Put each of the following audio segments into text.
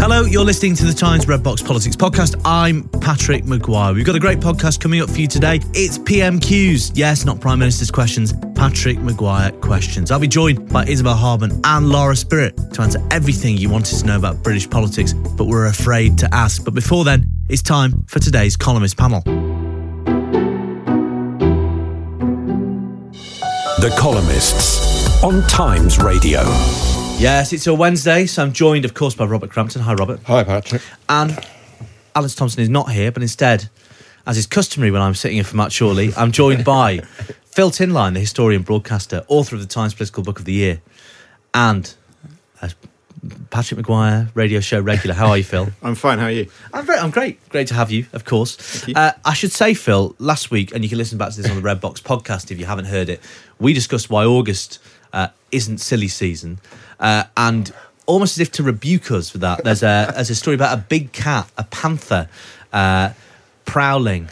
Hello, you're listening to the Times Red Box Politics podcast. I'm Patrick Maguire. We've got a great podcast coming up for you today. It's PMQs. Yes, not Prime Minister's questions, Patrick Maguire questions. I'll be joined by Isabel Hardman and Lara Spirit to answer everything you wanted to know about British politics, but were afraid to ask. But before then, it's time for today's columnist panel. The Columnists on Times Radio. Yes, it's a Wednesday, so I'm joined, of course, by Robert Crampton. Hi, Robert. Hi, Patrick. And Alex Thompson is not here, but instead, as is customary when I'm sitting in for Matt Chorley, I'm joined by Phil Tinline, the historian, broadcaster, author of the Times Political Book of the Year, and uh, Patrick Maguire, radio show regular. How are you, Phil? I'm fine. How are you? I'm very, I'm great. Great to have you, of course. you. Uh, I should say, Phil, last week, and you can listen back to this on the Red Box podcast if you haven't heard it. We discussed why August uh, isn't silly season, uh, and almost as if to rebuke us for that, there's a there's a story about a big cat, a panther, uh, prowling.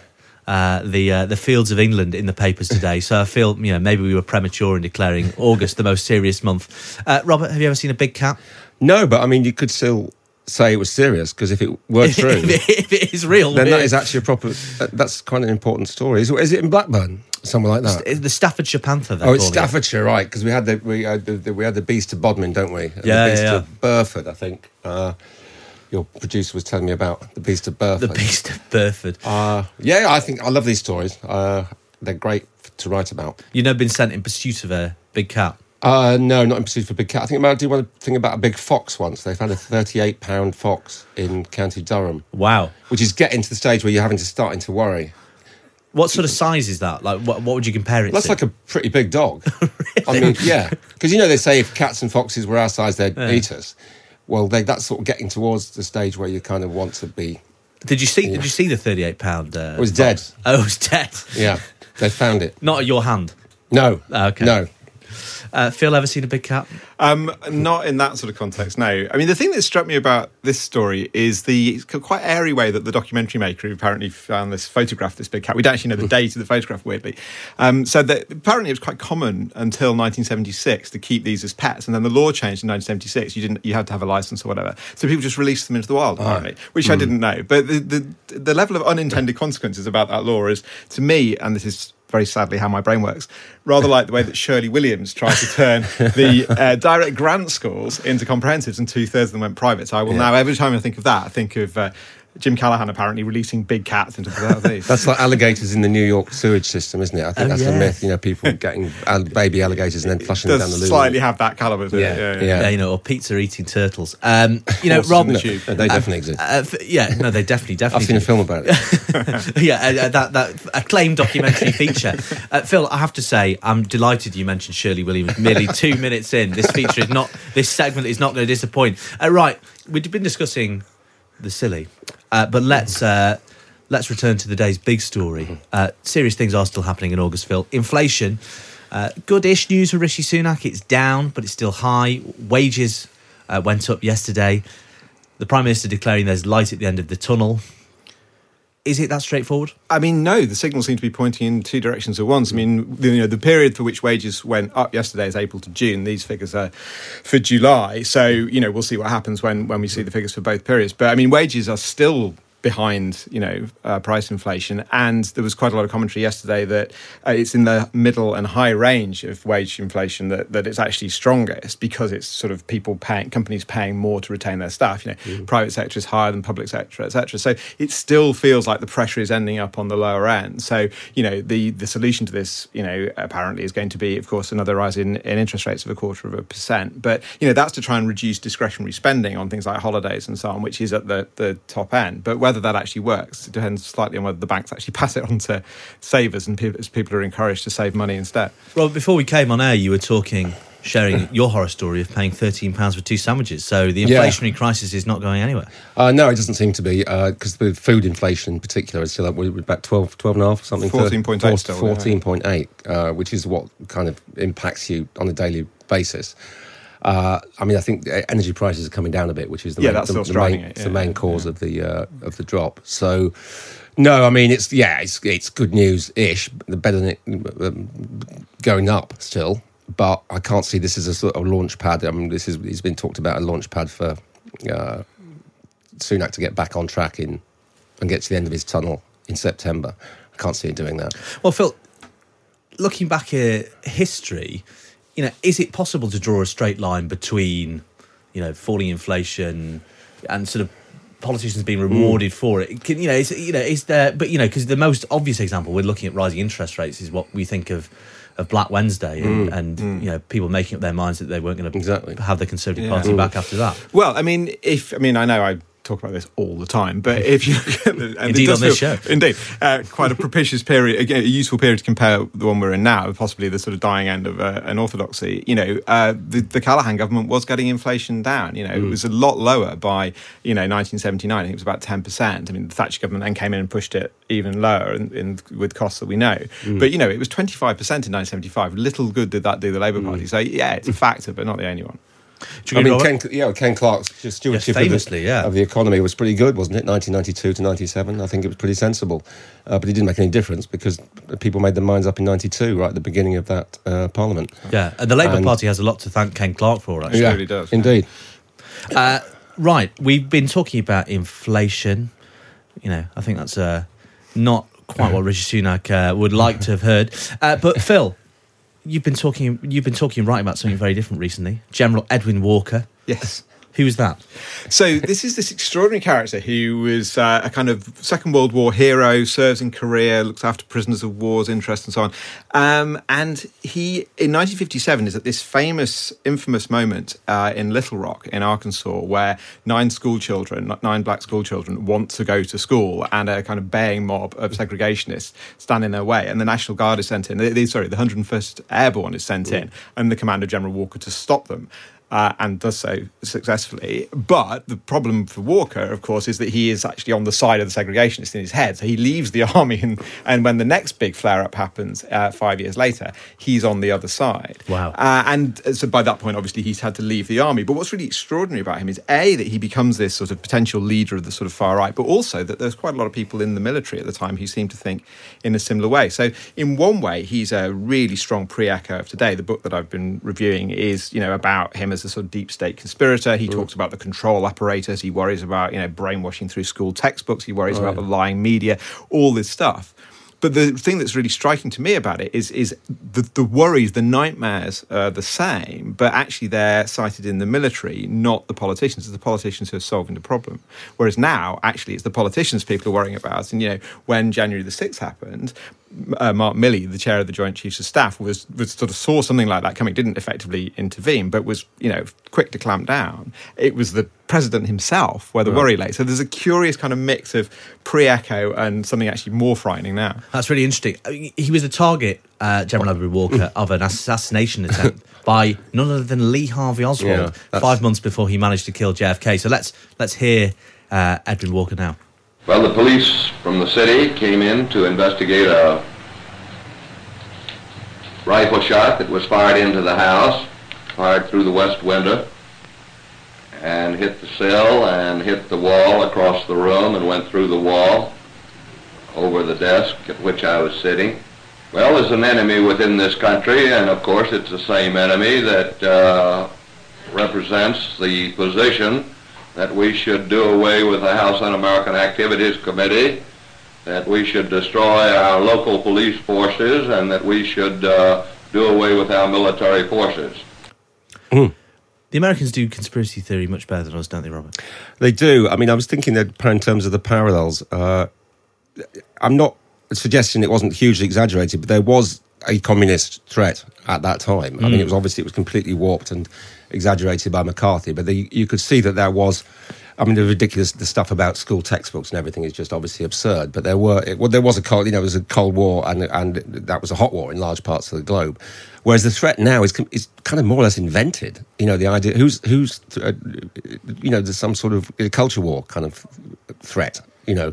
Uh, the uh, the fields of England in the papers today, so I feel you know maybe we were premature in declaring August the most serious month. Uh, Robert, have you ever seen a big cat? No, but I mean, you could still say it was serious because if it were true, if, it, if it is real, then that is actually a proper. that- That's quite an important story. Is, is it in Blackburn? Somewhere like that. It's the Staffordshire Panther. Oh, it's calling it. Staffordshire, right? Because we had the we had the, the we had the beast of Bodmin, don't we? And Yeah, the beast yeah, of Burford, I think. Uh, your producer was telling me about the beast of Burford. The Beast of Burford. Uh, yeah, I think I love these stories. Uh, they're great to write about. You've never been sent in pursuit of a big cat. Uh, no, not in pursuit of a big cat. I think I might do want to think about a big fox once. They found a 38 pound fox in County Durham, Wow. which is getting to the stage where you're having to starting to worry. What sort of size is that? Like, what, what would you compare it That's to? like a pretty big dog. I mean, yeah, because you know they say if cats and foxes were our size, they'd eat us. Well, they, that's sort of getting towards the stage where you kind of want to be. did you see? Did you see the thirty-eight pound? Uh, It was dead. Oh, it was dead. Yeah, they found it. Not at your hand. No, Ah, okay. no. Uh, Phil, ever seen a big cat? Um, not in that sort of context, no. I mean, the thing that struck me about this story is the quite airy way that the documentary maker, who apparently found this photograph, this big cat, we don't actually know the date of the photograph, weirdly, um, said that apparently it was quite common until 1976 to keep these as pets, and then the law changed in 1976. You didn't, you had to have a license or whatever, so people just released them into the wild, apparently, which I didn't know. But the, the the level of unintended consequences about that law is, to me, and this is very sadly how my brain works, rather like the way that Shirley Williams tried to turn the uh, direct grant schools into comprehensives and two thirds of them went private. So I will now, every time I think of that, I think of uh, Jim Callaghan apparently releasing big cats into the southeast. That's like alligators in the New York sewage system, isn't it? I think Oh, that's yeah. the myth. You know, people getting baby alligators and then flushing them down the loo. slightly have that caliber. Yeah, Yeah, yeah. yeah. Yeah, you know, or pizza eating turtles. Um, you know, Horses Rob. in the tube. No, they definitely exist. Uh, f- yeah, no, they definitely, definitely. I've seen a film about it. yeah, uh, uh, that that acclaimed documentary feature. Uh, Phil, I have to say, I'm delighted you mentioned Shirley Williams. Merely two minutes in, this feature is not. This segment is not going to disappoint. Uh, right, we've been discussing the silly, uh, but let's. Uh, Let's return to the day's big story. Uh, serious things are still happening in August, Phil. Inflation, uh, good-ish news for Rishi Sunak. It's down, but it's still high. Wages uh, went up yesterday. The Prime Minister declaring there's light at the end of the tunnel. Is it that straightforward? I mean, no. The signals seem to be pointing in two directions at once. I mean, you know, the period for which wages went up yesterday is April to June. These figures are for July. So, you know, we'll see what happens when when we see the figures for both periods. But I mean, wages are still behind you know uh, price inflation. And there was quite a lot of commentary yesterday that uh, it's in the middle and high range of wage inflation that, that it's actually strongest because it's sort of people paying companies paying more to retain their staff. You know mm. private sector is higher than public sector etc so it still feels like the pressure is ending up on the lower end. So you know the the solution to this you know apparently is going to be of course another rise in, in interest rates of a quarter of a percent. But you know that's to try and reduce discretionary spending on things like holidays and so on which is at the the top end. But whether that actually works it depends slightly on whether the banks actually pass it on to savers and people, people are encouraged to save money instead. Well, before we came on air, you were talking sharing your horror story of paying thirteen pounds for two sandwiches. So the inflationary yeah. crisis is not going anywhere. Uh, no, it doesn't seem to be because uh, the food inflation in particular is still up we're about 12, 12 and a half something. Fourteen point eight. Fourteen point eight, uh, which is what kind of impacts you on a daily basis. Uh, I mean, I think energy prices are coming down a bit, which is the yeah, main, that's the, the main, it, yeah, the main cause yeah. of the uh, of the drop. So, no, I mean, it's yeah, it's it's good news ish, better than it um, going up still. But I can't see this as a sort of launch pad. I mean, this is it's been talked about a launch pad for uh, Sunak to get back on track in and get to the end of his tunnel in September. I can't see it doing that. Well, Phil, looking back at history you know, is it possible to draw a straight line between, you know, falling inflation and sort of politicians being rewarded mm. for it? Can, you know, is, you know, is there? But you know, because the most obvious example we're looking at rising interest rates is what we think of of Black Wednesday and, mm. and mm. you know people making up their minds that they weren't going to exactly. have the Conservative yeah. Party back after that. Well, I mean, if I mean, I know I talk about this all the time, but if you look at the, indeed on this feel, show, indeed, uh, quite a propitious period, again, a useful period to compare the one we're in now, possibly the sort of dying end of uh, an orthodoxy. You know, uh, the, the, Callaghan government was getting inflation down. You know, mm. it was a lot lower by you know 1979. I think it was about 10 percent. I mean, the Thatcher government then came in and pushed it even lower in, in, with costs that we know. Mm. But you know, it was 25 percent in 1975. Little good did that do the Labour Party. Mm. So yeah, it's a factor, but not the only one. I mean, Ken, yeah, Ken Clarke's stewardship yes, famously, of, the, yeah. of the economy was pretty good, wasn't it? 1992 to 97. I think it was pretty sensible. Uh, but it didn't make any difference because people made their minds up in 92, right at the beginning of that uh, parliament. Yeah, and the Labour and, Party has a lot to thank Ken Clarke for, actually. Yeah, it really does. Indeed. Uh, right, we've been talking about inflation. You know, I think that's uh, not quite what Rishi Sunak uh, would like to have heard. Uh, but Phil, you've been talking you've been talking right about something very different recently. General Edwin Walker. Yes. Who was that? So this is this extraordinary character who was uh, a kind of Second World War hero, serves in Korea, looks after prisoners of war's interests and so on. Um, and he, in 1957, is at this famous, infamous moment uh, in Little Rock in Arkansas, where nine school children, nine black school children, want to go to school, and a kind of baying mob of segregationists stand in their way, and the National Guard is sent in. The, the, sorry, the 101st Airborne is sent in, and the Commander General Walker to stop them uh, and does so successfully. But the problem for Walker, of course, is that he is actually on the side of the segregationists in his head. So he leaves the army, and, and when the next big flare up happens uh, five years later, he's on the other side. Wow. Uh, and so by that point, obviously, he's had to leave the army. But what's really extraordinary about him is A, that he becomes this sort of potential leader of the sort of far right, but also that there's quite a lot of people in the military at the time who seem to think in a similar way. So, in one way, he's a really strong pre echo of today. The book that I've been reviewing is, you know, about him as a sort of deep state conspirator. He mm. talks about the control apparatus. He worries about you know brainwashing through school textbooks. He worries oh, about yeah. the lying media. All this stuff. But the thing that's really striking to me about it is is the, the worries, the nightmares are the same, but actually they're cited in the military, not the politicians. It's the politicians who are solving the problem. Whereas now, actually, it's the politicians people are worrying about. And you know, when January the sixth happened, uh, Mark Milley, the chair of the Joint Chiefs of Staff, was, was sort of saw something like that coming. Didn't effectively intervene, but was you know quick to clamp down. It was the president himself where the right. worry lay. So there's a curious kind of mix of pre-echo and something actually more frightening now. That's really interesting. I mean, he was a target, uh, General Edward Walker, of an assassination attempt by none other than Lee Harvey Oswald yeah, five months before he managed to kill JFK. So let's let's hear uh, Edwin Walker now. Well, the police from the city came in to investigate a rifle shot that was fired into the house, fired through the west window, and hit the sill and hit the wall across the room and went through the wall over the desk at which I was sitting. Well, there's an enemy within this country, and of course it's the same enemy that uh, represents the position that we should do away with the House Un-American Activities Committee, that we should destroy our local police forces, and that we should uh, do away with our military forces. The Americans do conspiracy theory much better than us, don't they, Robert? They do. I mean, I was thinking that in terms of the parallels. Uh, I'm not suggesting it wasn't hugely exaggerated, but there was a communist threat at that time. I mean, it was obviously it was completely warped and exaggerated by McCarthy, but the, you could see that there was. I mean, the ridiculous the stuff about school textbooks and everything is just obviously absurd. But there were it, well, there was a cold, you know, it was a Cold War, and and that was a hot war in large parts of the globe. Whereas the threat now is is kind of more or less invented. You know, the idea who's who's uh, you know, there's some sort of culture war kind of threat. You know,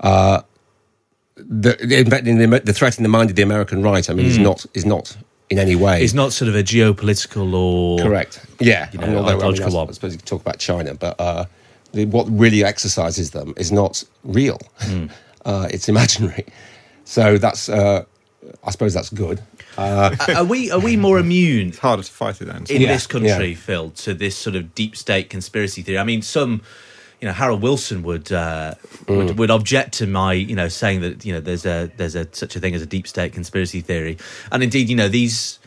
uh, the, the, the, the threat in the mind of the American right. I mean, is not is not in any way. It's not sort of a geopolitical or Correct. Yeah. You know, although, I, mean, ideological I suppose you could talk about China, but uh, the, what really exercises them is not real. Hmm. Uh, it's imaginary. So that's, uh, I suppose that's good. Uh, are we are we more immune It's harder to fight it then. in Yeah, this country, yeah. Phil, to this sort of deep state conspiracy theory? I mean, some, you know, Harold Wilson would uh, Mm. would, would object to my, you know, saying that you know there's a there's a such a thing as a deep state conspiracy theory, and indeed, you know, these.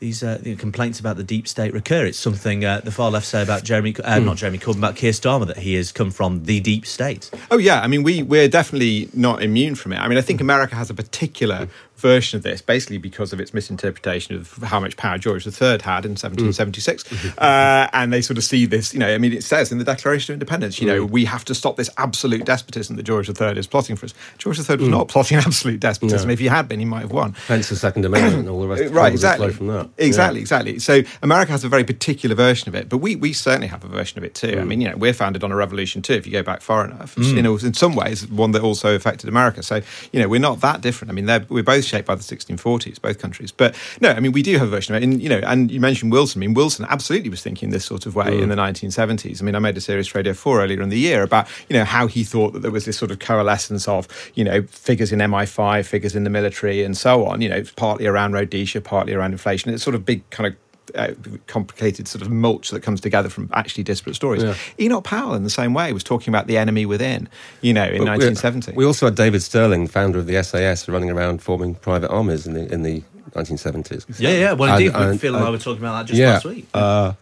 These uh, the complaints about the deep state recur. It's something uh, the far left say about Jeremy, uh, Mm. not Jeremy Corbyn, about Keir Starmer, that he has come from the deep state. Oh yeah, I mean we we're definitely not immune from it. I mean I think America has a particular version of this, basically because of its misinterpretation of how much power George III had in 1776, uh, and they sort of see this. You know, I mean it says in the Declaration of Independence, you know, we have to stop this absolute despotism that George III is plotting for us. George III was not plotting absolute despotism. No. If he had been, he might have won. hence the Second Amendment and all the rest. Of right, exactly. From that. Exactly, exactly. So America has a very particular version of it, but we, we certainly have a version of it too. Mm. I mean, you know, we're founded on a revolution too. If you go back far enough, you know, in some ways, one that also affected America. So you know, we're not that different. I mean, we're both shaped by the 1640s, both countries. But no, I mean, we do have a version of it. And you know, and you mentioned Wilson. I mean, Wilson absolutely was thinking this sort of way Mm. in the 1970s. I mean, I made a series for Radio Four earlier in the year about you know how he thought that there was this sort of coalescence of you know figures in MI5, figures in the military, and so on. You know, partly around Rhodesia, partly around inflation. It's sort of big kind of uh, complicated sort of mulch that comes together from actually disparate stories. Yeah. Enoch Powell, in the same way, was talking about the enemy within, you know, in But 1970. We also had David Stirling, founder of the SAS, running around forming private armies in the in the 1970s. Yeah, yeah. Well, And- indeed, and- Phil and I and- were talking about that just yeah. last week. Uh,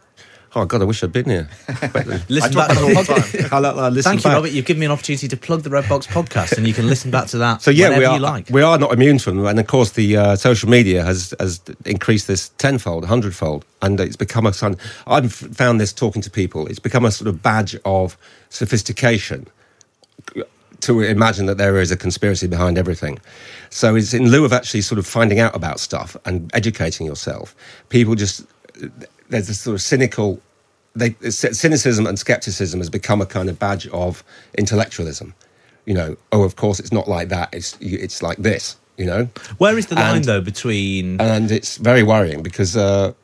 oh God, I wish I'd been here. Listen back the all the podcast. I'll, I'll listen Thank you, back. Robert. You've given me an opportunity to plug the Red Box podcast, and you can listen back to that So yeah, we are. you like. We are not immune from them, and of course, the uh, social media has has increased this tenfold, hundredfold, and it's become a son. I've found this talking to people. It's become a sort of badge of sophistication to imagine that there is a conspiracy behind everything. So it's in lieu of actually sort of finding out about stuff and educating yourself, people just there's this sort of cynical. They, cynicism and skepticism has become a kind of badge of intellectualism. You know, oh, of course, it's not like that. It's it's like this. You know, Where is the line, And- though, between. and it's very worrying because uh,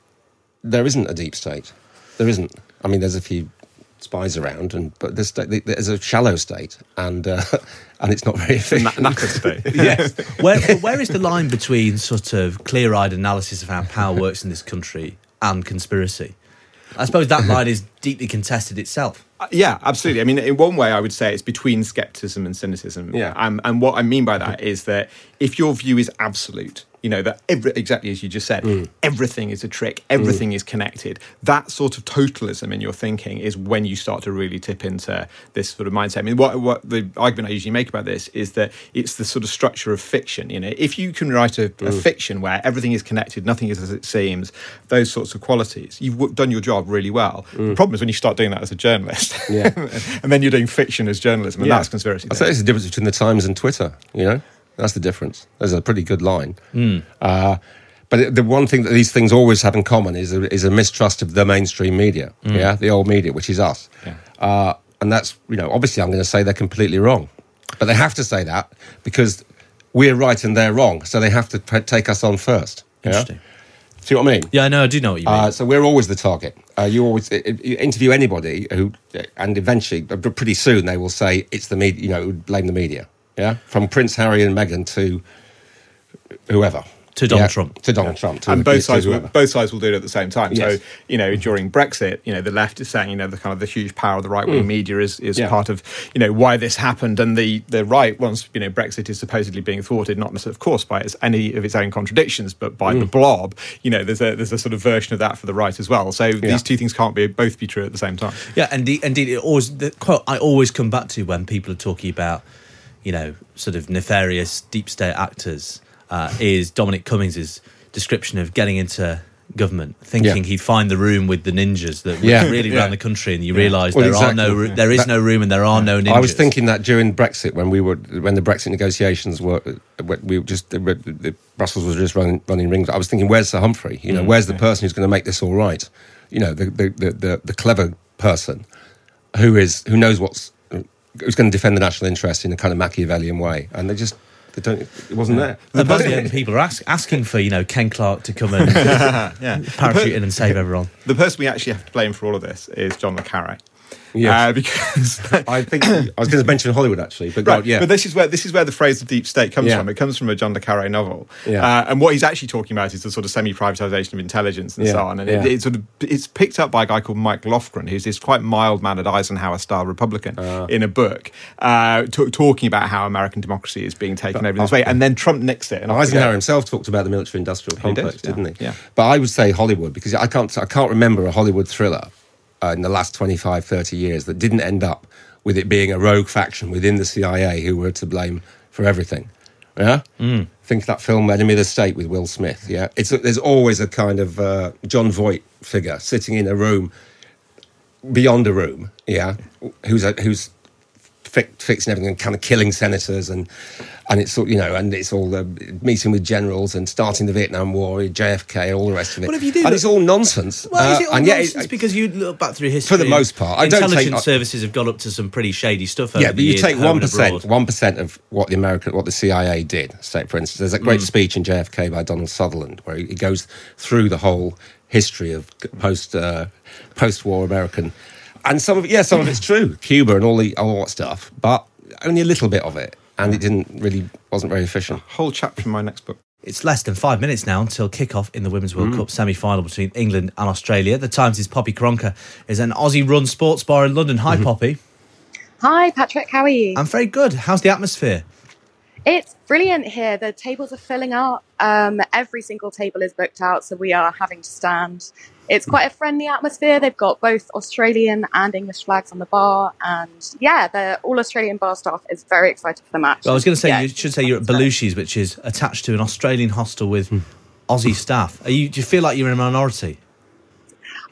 there isn't a deep state. There isn't. I mean, there's a few spies around, and but there's there's a shallow state, and uh, and it's not very efficient. Na- state. yes. Where, where is the line between sort of clear eyed analysis of how power works in this country and conspiracy? I suppose that line is deeply contested itself. Uh, Yeah, absolutely. I mean, in one way, I would say it's between skepticism and cynicism. Yeah. Um, and what I mean by that is that if your view is absolute, you know, that every, exactly as you just said, Mm. everything is a trick, everything is connected, that sort of totalism in your thinking is when you start to really tip into this sort of mindset. I mean, what, what the argument I usually make about this is that it's the sort of structure of fiction. You know, if you can write a, a Mm. fiction where everything is connected, nothing is as it seems, those sorts of qualities, you've w- done your job really well. The problem is when you start doing that as a journalist. Mm. Yeah. and then you're doing fiction as journalism, and Yeah. that's conspiracy. I say it's the difference between the Times and Twitter. You know, that's the difference. There's a pretty good line. Uh, but the one thing that these things always have in common is a, is a mistrust of the mainstream media. Yeah, the old media, which is us. Yeah. Uh, and that's you know, obviously, I'm going to say they're completely wrong, but they have to say that because we're right and they're wrong. So they have to p- take us on first. yeah? Interesting. See what I mean? Yeah, I know. I do know what you mean. Uh, so we're always the target. Uh, you always you interview anybody who, and eventually, uh, pretty soon, they will say it's the media. You know, blame the media. Yeah, from Prince Harry and Meghan to whoever. To Donald Yeah, Trump. To Donald Trump. To and both sides will, both sides will do it at the same time. Yes. So you know, during Brexit, you know, the left is saying, you know, the kind of the huge power of the right wing media is is Mm. Yeah. part of you know why this happened, and the the right once you know Brexit is supposedly being thwarted, not necessarily of course by its, any of its own contradictions, but by Mm. the blob. You know, there's a there's a sort of version of that for the right as well. So these two things can't be both be true at the same time. Yeah, indeed, indeed. It always the quote I always come back to when people are talking about, you know, sort of nefarious deep state actors uh, is Dominic Cummings's description of getting into government, thinking Yeah. he'd find the room with the ninjas that Yeah. really Yeah. ran the country, and you realise Well, there are no, there is That- no room, and there are no ninjas. I was thinking that during Brexit, when we were when the Brexit negotiations were, when we were just the, the, Brussels was just running running rings. I was thinking, where's Sir Humphrey? You know, Mm, where's the person who's going to make this all right? You know, the the, the, the the clever person who is who knows what's who's going to defend the national interest in a kind of Machiavellian way, and they just they don't. It wasn't there. The Bosnian people are ask, asking for you know Ken Clarke to come and Yeah, parachute in and save everyone. The person we actually have to blame for all of this is John le Carre. Yes. Uh, because I think I was going to mention Hollywood actually, but Right, God, yeah, but this is where this is where the phrase "the deep state" comes Yeah. from. It comes from a John le Carre novel, Yeah. uh, and what he's actually talking about is the sort of semi-privatization of intelligence and Yeah, so on. And yeah. it, it's sort of it's picked up by a guy called Mike Lofgren, who's this quite mild-mannered Eisenhower-style Republican, Ah. in a book uh, t- talking about how American democracy is being taken over in this way, and then Trump nicks it. And Eisenhower himself talked about the military-industrial complex, yeah. did, not he? Yeah. But I would say Hollywood because I can't I can't remember a Hollywood thriller uh, in the last 25, 30 years that didn't end up with it being a rogue faction within the CIA who were to blame for everything. Yeah, mm. think of that film "Enemy of the State" with Will Smith. Yeah, it's there's always a kind of uh, Jon Voight figure sitting in a room beyond a room. Yeah, who's a, who's fi- fixing everything and kind of killing senators and and it's all you know and it's all the meeting with generals and starting the Vietnam War, JFK, all the rest of it. Well, if you do and look- it's all nonsense. Well, is Uh, it all and yet nonsense? it- because you look back through history. For the most part. I don't take- intelligence services have gone up to some pretty shady stuff. Over yeah, but you years, take one percent, one percent of what the American, what the CIA did. Say, for instance, there's a Mm. great speech in JFK by Donald Sutherland where he goes through the whole history of post uh, post-war American, and some of yeah, some of it's true, Cuba and all the all that stuff, but only a little bit of it, and it didn't really wasn't very efficient. whole chapter in my next book. It's less than five minutes now until kick-off in the Women's World Mm. Cup semi-final between England and Australia. The Times' is Poppy Koronka is an Aussie-run sports bar in London. Mm-hmm. Hi, Poppy. Hi, Patrick. How are you? I'm very good. How's the atmosphere? it's brilliant here. The tables are filling up. Um, every single table is booked out, so we are having to stand. It's quite a friendly atmosphere. They've got both Australian and English flags on the bar, and yeah, the all Australian bar staff is very excited for the match. Well, I was going to say Yeah, you should say you're at. Belushi's, which is attached to an Australian hostel with. Aussie staff. Are you? Do you feel like you're in a minority?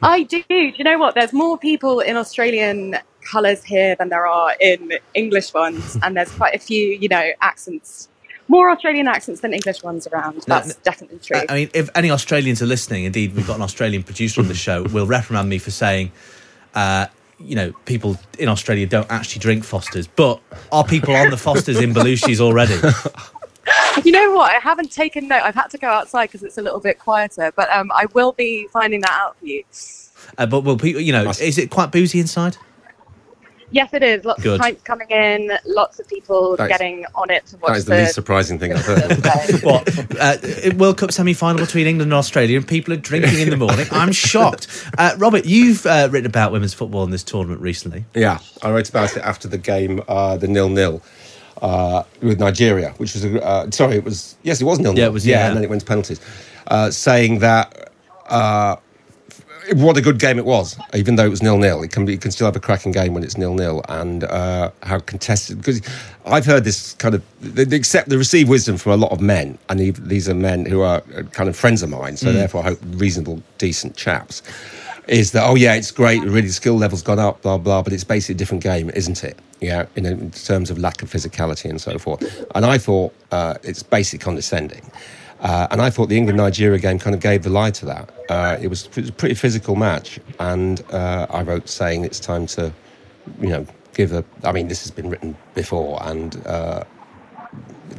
I do. Do you know what? There's more people in Australian colours here than there are in English ones, and there's quite a few, you know, accents. More Australian accents than English ones around. That's no, definitely true. I mean, if any Australians are listening, indeed, we've got an Australian producer on the show, will reprimand me for saying, uh, you know, people in Australia don't actually drink Fosters, but are people on the Fosters in Belushi's already? You know what? I haven't taken note. I've had to go outside because it's a little bit quieter, but um, I will be finding that out for you. Uh, but will people, you know, is it quite boozy inside? Yes, it is. Lots Good. of pints coming in. Lots of people That is- getting on it to watch That is the least surprising thing I've heard. the What? Uh, World Cup semi final between England and Australia, and people are drinking in the morning. I'm shocked. Uh, Robert, you've uh, written about women's football in this tournament recently. Yeah, I wrote about it after the game, uh, the nil nil. Uh, with Nigeria, which was a, uh, sorry, it was yes, it was nil nil. Yeah, it was, yeah. and then it went to penalties. Uh, saying that uh, what a good game it was, even though it was nil nil. It can be, you can still have a cracking game when it's nil nil, and uh, how contested. Because I've heard this kind of they, accept the received wisdom from a lot of men, and these- these are men who are uh, kind of friends of mine, so therefore I hope reasonable, decent chaps. Is that oh yeah, it's great, really skill level's gone up, blah blah, but it's basically a different game, isn't it? Yeah, in, in terms of lack of physicality and so forth. And I thought uh, it's basically condescending. Uh, and I thought the England Nigeria game kind of gave the lie to that. Uh, it, was, it was a pretty physical match, and uh, I wrote saying it's time to, you know, give a. I mean, this has been written before, and uh,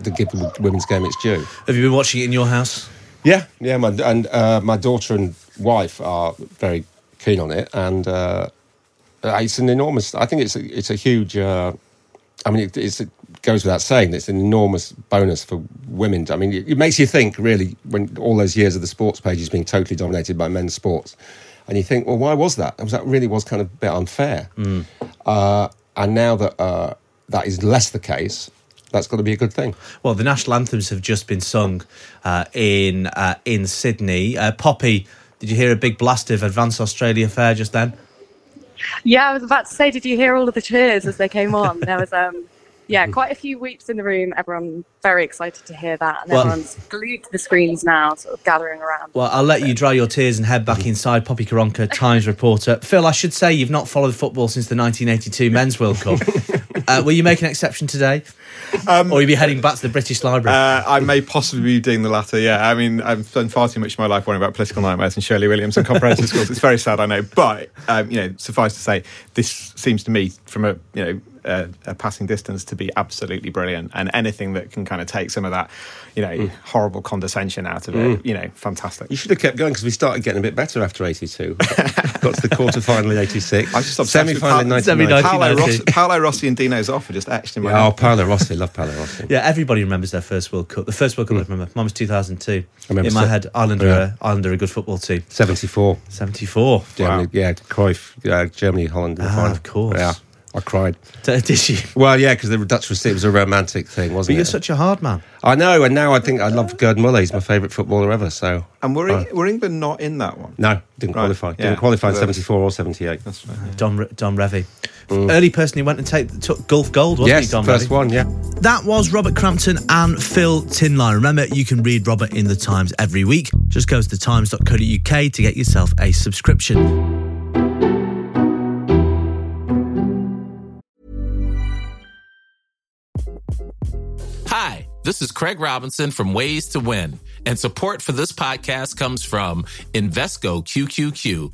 to give the women's game its due. Have you been watching it in your house? Yeah, yeah, my, and uh, my daughter and wife are very keen on it, and uh, it's an enormous. I think it's a, it's a huge uh, I mean, it, it's, it goes without saying that it's an enormous bonus for women. I mean, it, it makes you think, really, when all those years of the sports pages being totally dominated by men's sports. And you think, well, why was that? Was that really was kind of a bit unfair. Uh, and now that uh, that is less the case, that's got to be a good thing. Well, the national anthems have just been sung uh, in uh, in Sydney. Uh, Poppy, did you hear a big blast of Advance Australia Fair just then? Yeah, I was about to say, did you hear all of the cheers as they came on? There was, um, yeah, quite a few weeps in the room. Everyone very excited to hear that, and Well- everyone's glued to the screens now, sort of gathering around. Well, I'll let you dry your tears and head back inside. Poppy Koronka, Times reporter. Phil, I should say you've not followed football since the 1982 Men's World Cup. uh, will you make an exception today? Or will you be heading back to the British Library? Uh, I may possibly be doing the latter. Yeah, I mean, I've spent far too much of my life worrying about political nightmares and Shirley Williams and comprehensive schools. It's very sad, I know, but um, you know, suffice to say, this seems to me, from a you know a, a passing distance, to be absolutely brilliant. And anything that can kind of take some of that, you know, horrible condescension out of it, you know, fantastic. You should have kept going because we started getting a bit better after 82. Got to the quarter final in 86. I just obsessed semi-final in Paolo- 99. Paolo Rossi, Paolo Rossi and Dino's Zoff are just etched in my Yeah, oh. Paolo Rossi. Love Paolo Rossi. yeah, everybody remembers their first World Cup. The first World Cup I remember. Mine was 2002. remember in my se- head, Ireland are, Yeah. a, Ireland are a good football team. 74. 74. Germany, Yeah, Cruyff, uh, Germany, Holland in the Ah, of course. Yeah, I cried. Did you? Well, yeah, because the Dutch was, it was a romantic thing, wasn't it? you're it? such a hard man. I know, and now I think I love Gerd Muller. He's my favourite footballer ever. So And were, Oh. were England not in that one? no, didn't Right, qualify. yeah. Didn't qualify in 74 or 78. That's right. Don Re- Don Revie. Early person who went and take, took Gulf Gold, wasn't Mm. yes, he, Don first Revie? one. Yeah. That was Robert Crampton and Phil Tinline. Remember, you can read Robert in the Times every week. Just go to thetimes.co.uk to get yourself a subscription. Hi, this is Craig Robinson from Ways to Win, and support for this podcast comes from Invesco QQQ,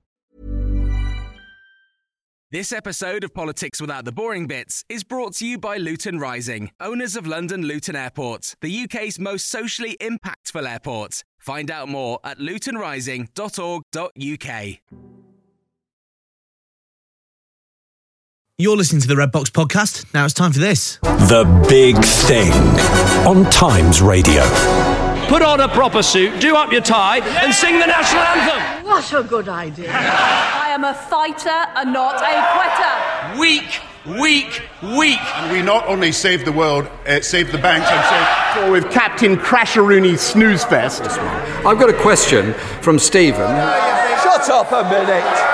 This episode of Politics Without the Boring Bits is brought to you by Luton Rising, owners of London Luton Airport, the UK's most socially impactful airport. Find out more at lutonrising.org.uk. You're listening to the Red Box podcast. Now it's time for this. The Big Thing on Times Radio. Put on a proper suit, do up your tie, and sing the national anthem. What a good idea. I am a fighter and not a quitter. Weak, weak, weak. And we not only saved the world, uh, saved the banks, I'm saying, or with Captain Crasheroony Snooze Fest. I've got a question from Stephen. Shut up a minute.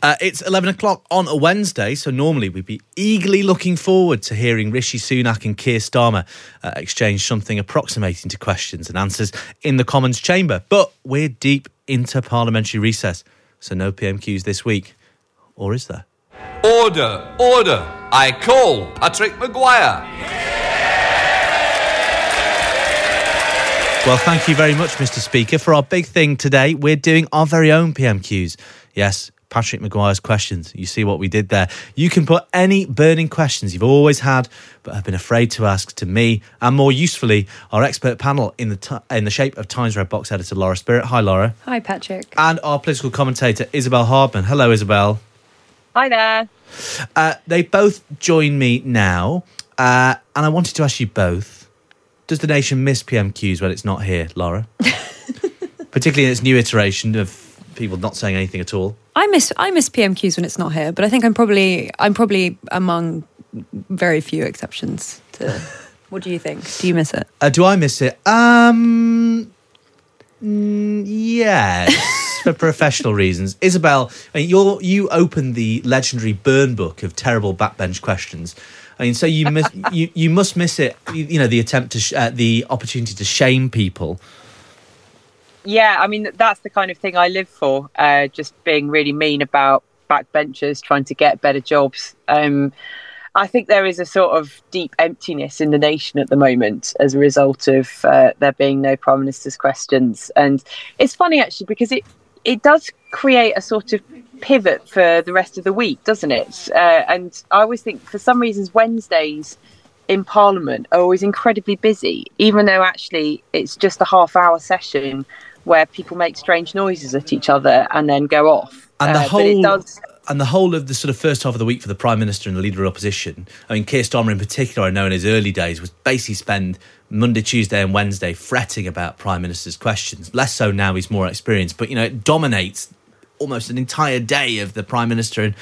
Uh, it's 11 o'clock on a Wednesday, so normally we'd be eagerly looking forward to hearing Rishi Sunak and Keir Starmer uh, exchange something approximating to questions and answers in the Commons chamber. But we're deep into parliamentary recess, so no PMQs this week. Or is there? Order, order. I call Patrick Maguire. Well, thank you very much, Mr. Speaker. For our big thing today, we're doing our very own PMQs. Yes, Patrick Maguire's questions. You see what we did there. You can put any burning questions you've always had, but have been afraid to ask to me, and more usefully, our expert panel in the t- in the shape of Times Red Box editor Lara Spirit. Hi, Lara. Hi, Patrick. And our political commentator Isabel Hardman. Hello, Isabel. Hi there. Uh, they both join me now, uh, and I wanted to ask you both: Does the nation miss PMQs when it's not here, Lara? Particularly in its new iteration of people not saying anything at all. I miss I miss PMQs when it's not here, but I think I'm probably I'm probably among very few exceptions to What do you think? Do you miss it? Uh, do I miss it? Um, mm, yes, for professional reasons. Isabel, I mean, you're, you opened the legendary burn book of terrible backbench questions. I mean, so you miss, you you must miss it. You, you know, the attempt to sh- uh, the opportunity to shame people. Yeah, I mean that's the kind of thing I live for. Uh, just being really mean about backbenchers trying to get better jobs. Um, I think there is a sort of deep emptiness in the nation at the moment as a result of uh, there being no prime minister's questions, and it's funny actually because it it does create a sort of pivot for the rest of the week, doesn't it? Uh, and I always think for some reasons Wednesdays in Parliament are always incredibly busy, even though actually it's just a half hour session where people make strange noises at each other and then go off. And the Uh, whole does and the whole of the sort of first half of the week for the prime minister and the leader of opposition. I mean, Keir Starmer in particular, I know in his early days was basically spend Monday, Tuesday, and Wednesday fretting about prime minister's questions. Less so now; he's more experienced. But you know, it dominates almost an entire day of the prime minister and,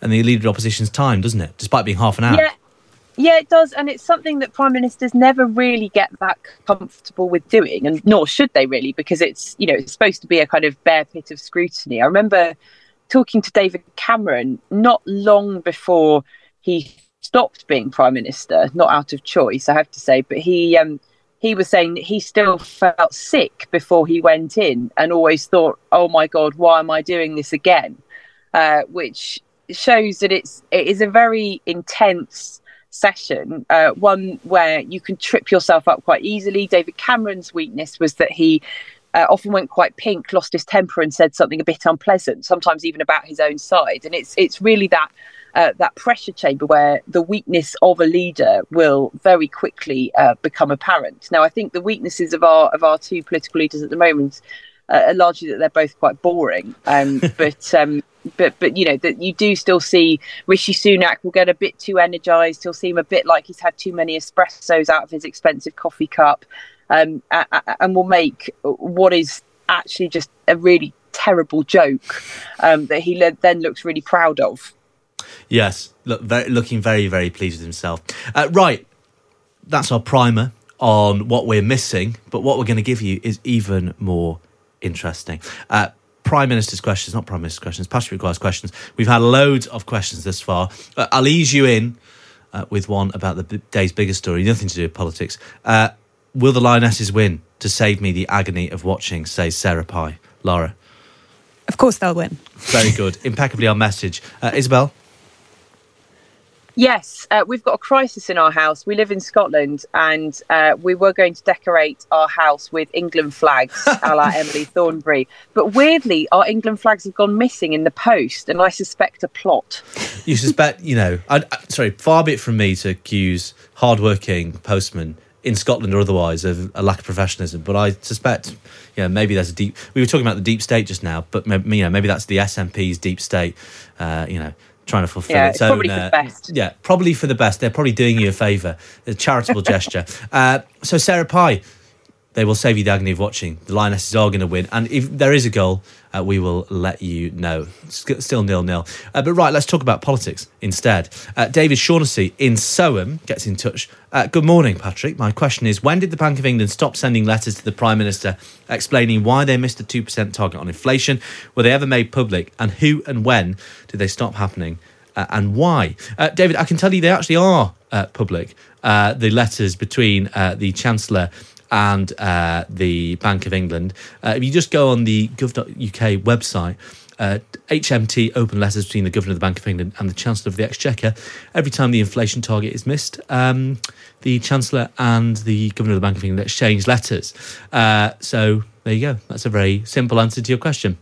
and the leader of opposition's time, doesn't it? Despite being half an hour. Yeah, yeah, it does, and it's something that prime ministers never really get that comfortable with doing, and nor should they really, because it's you know it's supposed to be a kind of bare pit of scrutiny. I remember talking to David Cameron not long before he stopped being prime minister, not out of choice, I have to say, but he um, he was saying that he still felt sick before he went in, and always thought, "Oh my God, why am I doing this again?" Uh, which shows that it's it is a very intense session, uh, one where you can trip yourself up quite easily. David Cameron's weakness was that he uh, often went quite pink, lost his temper, and said something a bit unpleasant, sometimes even about his own side. And it's it's really that. Uh, that pressure chamber where the weakness of a leader will very quickly uh, become apparent. Now, I think the weaknesses of our of our two political leaders at the moment uh, are largely that they're both quite boring. Um, but um, but but you know that you do still see Rishi Sunak will get a bit too energized. He'll seem a bit like he's had too many espressos out of his expensive coffee cup, um, and will make what is actually just a really terrible joke um, that he then looks really proud of. Yes, look, very, looking very, very pleased with himself. Uh, right, that's our primer on what we're missing, but what we're going to give you is even more interesting. Uh, Prime Minister's questions, not Prime Minister's questions, Patrick Maguire's questions. We've had loads of questions this far. Uh, I'll ease you in uh, with one about the b- day's biggest story, nothing to do with politics. Uh, will the Lionesses win to save me the agony of watching, says Sarah Pye? Lara. Of course they'll win. Very good. Impeccably on message. Uh, Isabel? Yes, uh, we've got a crisis in our house. We live in Scotland, and uh, we were going to decorate our house with England flags, a la Emily Thornberry. But weirdly, our England flags have gone missing in the post, and I suspect a plot. You suspect, you know, I, I, sorry, far be it from me to accuse hardworking postmen in Scotland or otherwise of a lack of professionalism, but I suspect, you know, maybe there's a deep. We were talking about the deep state just now, but maybe, you know, maybe that's the SNP's deep state. Uh, you know, trying to fulfil Yeah, its it's own. probably for uh, the best. Yeah, probably for the best. They're probably doing you a favour, a charitable gesture. Uh, so Sarah Pye, they will save you the agony of watching. The Lionesses are going to win, and if there is a goal, uh, we will let you know. Still nil nil. Uh, but right, let's talk about politics instead. Uh, David Shaughnessy in Soham gets in touch. Uh, good morning, Patrick. My question is: When did the Bank of England stop sending letters to the Prime Minister explaining why they missed the two percent target on inflation? Were they ever made public? And who and when did they stop happening? Uh, and why? Uh, David, I can tell you they actually are public. The letters between the Chancellor and uh, the Bank of England. Uh, if you just go on the gov.uk website, uh, HMT open letters between the Governor of the Bank of England and the Chancellor of the Exchequer. Every time the inflation target is missed, um, the Chancellor and the Governor of the Bank of England exchange letters. Uh, so there you go. That's a very simple answer to your question.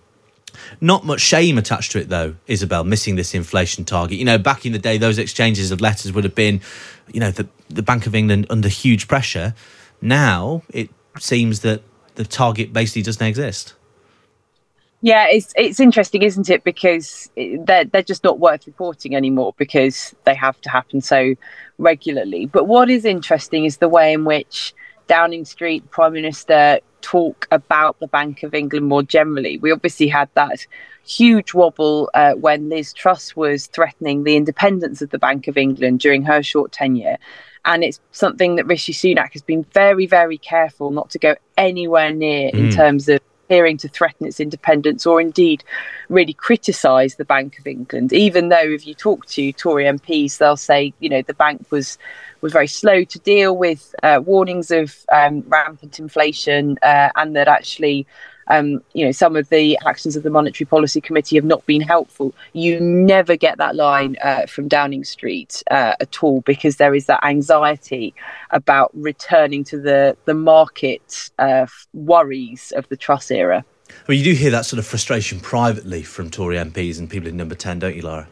Not much shame attached to it, though, Isabel, missing this inflation target. You know, back in the day, those exchanges of letters would have been, you know, the, the Bank of England under huge pressure. Now it seems that the target basically doesn't exist. Yeah, it's it's interesting, isn't it? Because they're they're just not worth reporting anymore because they have to happen so regularly. But what is interesting is the way in which Downing Street, Prime Minister talk about the Bank of England more generally. We obviously had that huge wobble uh, when Liz Truss was threatening the independence of the Bank of England during her short tenure. And it's something that Rishi Sunak has been very, very careful not to go anywhere near in Mm. terms of appearing to threaten its independence or indeed really criticise the Bank of England. Even though if you talk to Tory MPs, they'll say, you know, the bank was was very slow to deal with uh, warnings of um, rampant inflation uh, and that actually um, you know, some of the actions of the Monetary Policy Committee have not been helpful. You never get that line uh, from Downing Street uh, at all because there is that anxiety about returning to the the market uh, worries of the Truss era. Well, you do hear that sort of frustration privately from Tory MPs and people in Number Ten, don't you, Lara?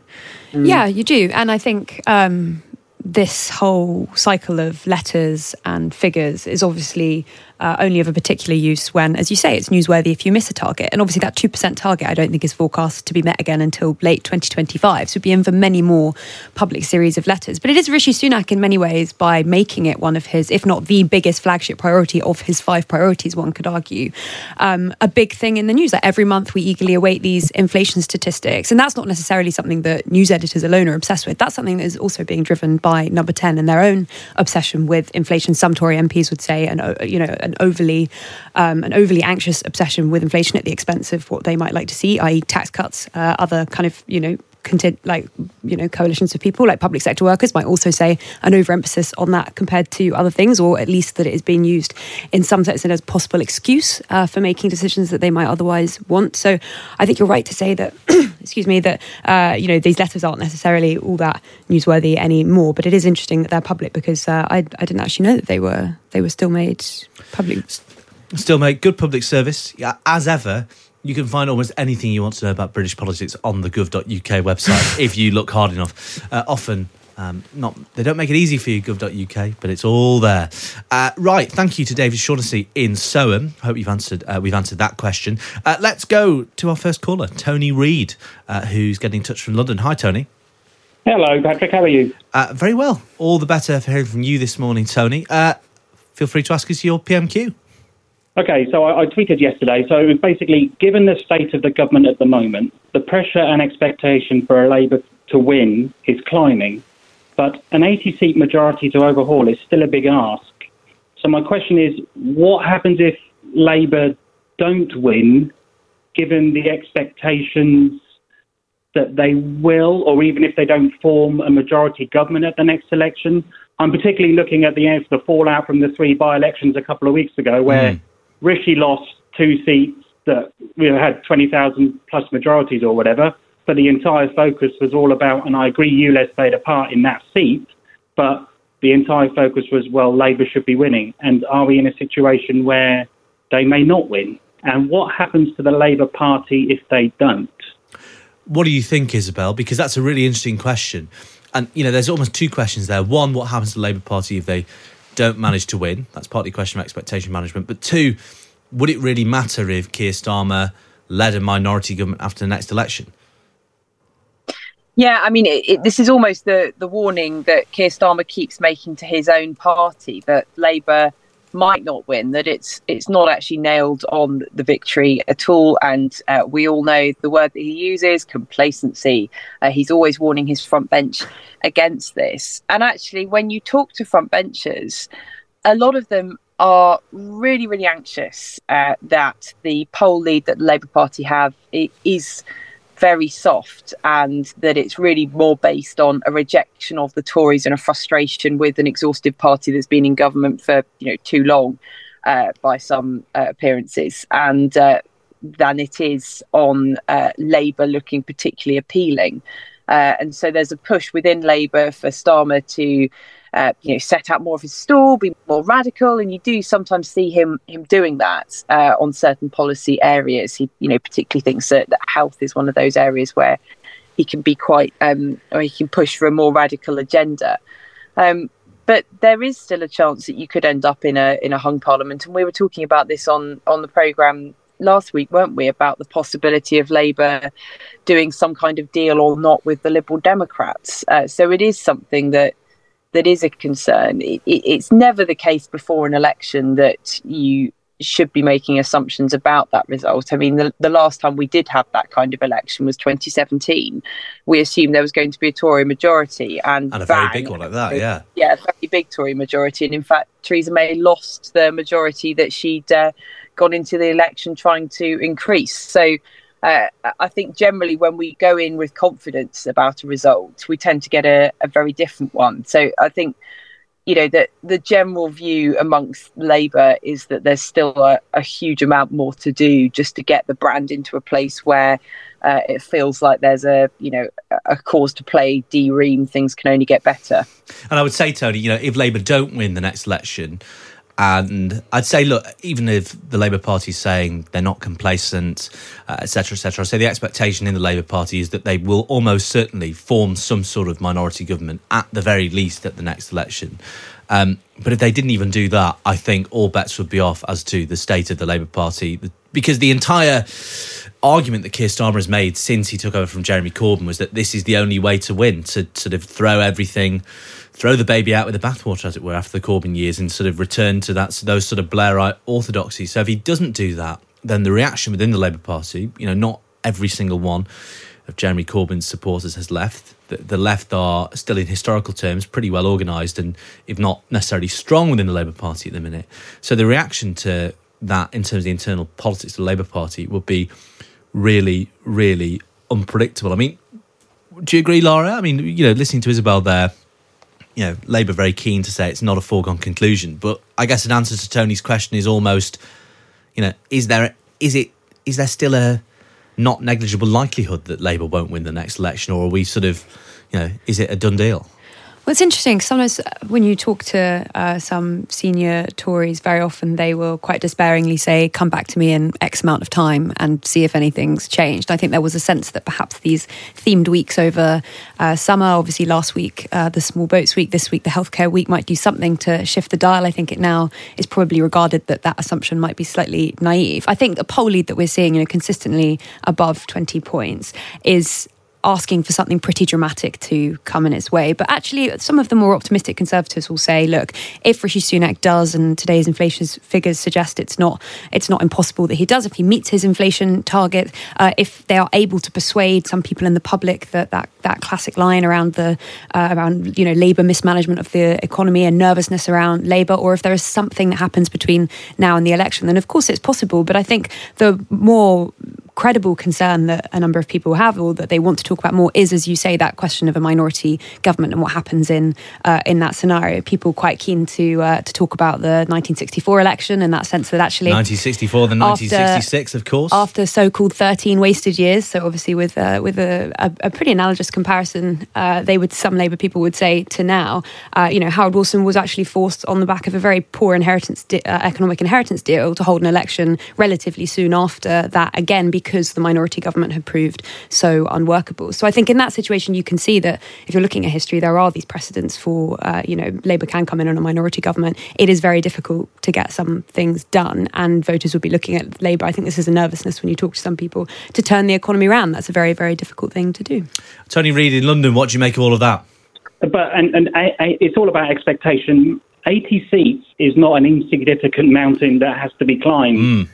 Yeah, you do. And I think um, this whole cycle of letters and figures is obviously uh, only of a particular use when, as you say, it's newsworthy if you miss a target. And obviously, that 2% target I don't think is forecast to be met again until late 2025. So we'll be in for many more public series of letters. But it is Rishi Sunak in many ways by making it one of his, if not the biggest flagship priority of his five priorities, one could argue, um, a big thing in the news. Like every month we eagerly await these inflation statistics. And that's not necessarily something that news editors alone are obsessed with. That's something that is also being driven by Number 10 and their own obsession with inflation. Some Tory MPs would say, an, o- you know, an overly, um, an overly anxious obsession with inflation at the expense of what they might like to see, i.e., tax cuts, uh, other kind of, you know, content like you know coalitions of people like public sector workers might also say an overemphasis on that compared to other things or at least that it is being used in some sense as a possible excuse uh, for making decisions that they might otherwise want so i think you're right to say that excuse me that uh, you know these letters aren't necessarily all that newsworthy anymore but it is interesting that they're public because uh, I, I didn't actually know that they were they were still made public Still make good public service. Yeah, as ever, you can find almost anything you want to know about British politics on the gov.uk website if you look hard enough. Uh, often, um, not they don't make it easy for you, gov.uk, but it's all there. Uh, right, thank you to David Shaughnessy in Soham. Hope you've answered. Uh, we've answered that question. Uh, let's go to our first caller, Tony Reid, uh, who's getting in touch from London. Hi, Tony. Hello, Patrick. How are you? Uh, very well. All the better for hearing from you this morning, Tony. Feel free to ask us your PMQ. Okay, so I, I tweeted yesterday. So it was basically, given the state of the government at the moment, the pressure and expectation for a Labour to win is climbing, but an 80-seat majority to overhaul is still a big ask. So my question is, what happens if Labour don't win, given the expectations that they will, or even if they don't form a majority government at the next election? I'm particularly looking at the, the fallout from the three by-elections a couple of weeks ago, where hmm. Rishi lost two seats that you know, had 20,000 plus majorities or whatever, but the entire focus was all about, and I agree ULEZ played a part in that seat, but the entire focus was, well, Labour should be winning. And are we in a situation where they may not win? And what happens to the Labour Party if they don't? What do you think, Isabel? Because that's a really interesting question. And, you know, there's almost two questions there. One, what happens to the Labour Party if they don't manage to win? That's partly a question of expectation management. But two, would it really matter if Keir Starmer led a minority government after the next election? Yeah, I mean, it, it, this is almost the, the warning that Keir Starmer keeps making to his own party that Labour might not win, that it's it's not actually nailed on the victory at all. And uh, we all know the word that he uses, complacency. Uh, he's always warning his front bench against this. And actually, when you talk to front benchers, a lot of them are really, really anxious uh, that the poll lead that the Labour Party have is very soft and that it's really more based on a rejection of the Tories and a frustration with an exhaustive party that's been in government for you know too long uh, by some uh, appearances and uh, than it is on uh, Labour looking particularly appealing. Uh, and so there's a push within Labour for Starmer to uh, you know, set out more of his stall, be more radical, and you do sometimes see him him doing that uh, on certain policy areas. He, you know, particularly thinks that, that health is one of those areas where he can be quite, um, or he can push for a more radical agenda. Um, but there is still a chance that you could end up in a in a hung parliament, and we were talking about this on on the program last week, weren't we, about the possibility of Labour doing some kind of deal or not with the Liberal Democrats. Uh, so it is something that that is a concern. It, it, it's never the case before an election that you should be making assumptions about that result. I mean, the, the last time we did have that kind of election was 2017. We assumed there was going to be a Tory majority, and, And a bang, very big one like that, yeah. yeah, a very big Tory majority. And in fact, Theresa May lost the majority that she'd uh, gone into the election trying to increase. So uh, I think generally when we go in with confidence about a result, we tend to get a, a very different one. So I think you know that the general view amongst Labour is that there's still a, a, huge amount more to do just to get the brand into a place where uh, it feels like there's a you know a cause to play D Ream. Things can only get better. And I would say, Tony, you know, if Labour don't win the next election, and I'd say, look, even if the Labour Party is saying they're not complacent, etc., uh, etc., et I'd say the expectation in the Labour Party is that they will almost certainly form some sort of minority government at the very least at the next election. Um, but if they didn't even do that, I think all bets would be off as to the state of the Labour Party. Because the entire argument that Keir Starmer has made since he took over from Jeremy Corbyn was that this is the only way to win, to sort of throw everything, throw the baby out with the bathwater, as it were, after the Corbyn years and sort of return to that those sort of Blairite orthodoxy. So if he doesn't do that, then the reaction within the Labour Party, you know, not every single one of Jeremy Corbyn's supporters has left. The, the left are still, in historical terms, pretty well organised and, if not necessarily strong within the Labour Party at the minute. So the reaction to that, in terms of the internal politics of the Labour Party, would be really, really unpredictable. I mean, do you agree, Lara? I mean, you know, listening to Isabel there, you know, Labour very keen to say it's not a foregone conclusion. But I guess an answer to Tony's question is almost, you know, is there is it is there still a not negligible likelihood that Labour won't win the next election, or are we sort of, you know, is it a done deal? Well, it's interesting. Sometimes uh, when you talk to uh, some senior Tories, very often they will quite despairingly say, "Come back to me in X amount of time and see if anything's changed." I think there was a sense that perhaps these themed weeks over uh, summer, obviously last week uh, the Small Boats Week, this week the Healthcare Week, might do something to shift the dial. I think it now is probably regarded that that assumption might be slightly naive. I think the poll lead that we're seeing, you know, consistently above twenty points, is asking for something pretty dramatic to come in its way. But actually, some of the more optimistic conservatives will say, look, if Rishi Sunak does, and today's inflation figures suggest it's not, it's not impossible that he does, if he meets his inflation target, uh, if they are able to persuade some people in the public that that, that classic line around the uh, around you know Labour mismanagement of the economy and nervousness around Labour, or if there is something that happens between now and the election, then of course it's possible. But I think the more credible concern that a number of people have or that they want to talk about more is, as you say, that question of a minority government and what happens in uh, in that scenario. People quite keen to uh, to talk about the 1964 election in that sense that actually 1964, the 1966, of course, after so-called 13 wasted years. So obviously, with uh, with a, a, a, pretty analogous comparison, uh, they would some Labour people would say to now, uh, you know, Harold Wilson was actually forced on the back of a very poor inheritance di- uh, economic inheritance deal to hold an election relatively soon after that again because because the minority government had proved so unworkable. So I think in that situation, you can see that if you're looking at history, there are these precedents for, uh, you know, Labour can come in on a minority government. It is very difficult to get some things done, and voters will be looking at Labour. I think this is a nervousness when you talk to some people to turn the economy around. That's a very, very difficult thing to do. Tony Reid in London, what do you make of all of that? But and, and I, I, it's all about expectation. 80 seats is not an insignificant mountain that has to be climbed. Mm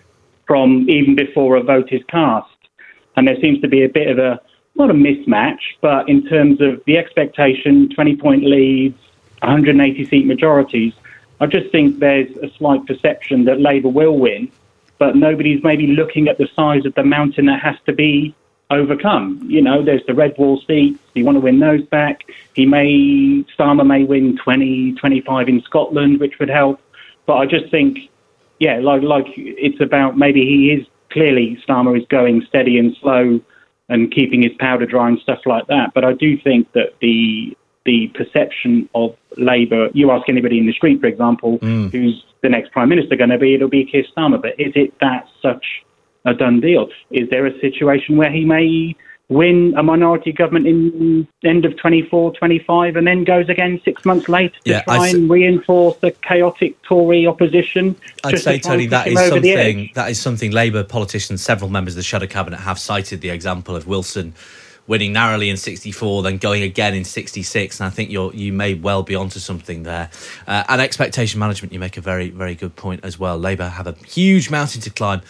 from even before a vote is cast. And there seems to be a bit of a, not a mismatch, but in terms of the expectation, 20 point leads, 180 seat majorities, I just think there's a slight perception that Labour will win, but nobody's maybe looking at the size of the mountain that has to be overcome. You know, there's the red wall seats. You want to win those back. He may, Starmer may win 20, 25 in Scotland, which would help. But I just think yeah, like like it's about maybe he is clearly Starmer is going steady and slow and keeping his powder dry and stuff like that. But I do think that the the perception of Labour, you ask anybody in the street, for example, mm. who's the next prime minister going to be, it'll be Keir Starmer. But is it that such a done deal? Is there a situation where he may win a minority government in end of 24, 25, and then goes again six months later to yeah, try and reinforce the chaotic Tory opposition. I'd say, to Tony, that is something that is something Labour politicians, several members of the shadow cabinet, have cited the example of Wilson winning narrowly in 64, then going again in 66. And I think you're, you may well be onto something there. Uh, and expectation management, you make a very, very good point as well. Labour have a huge mountain to climb.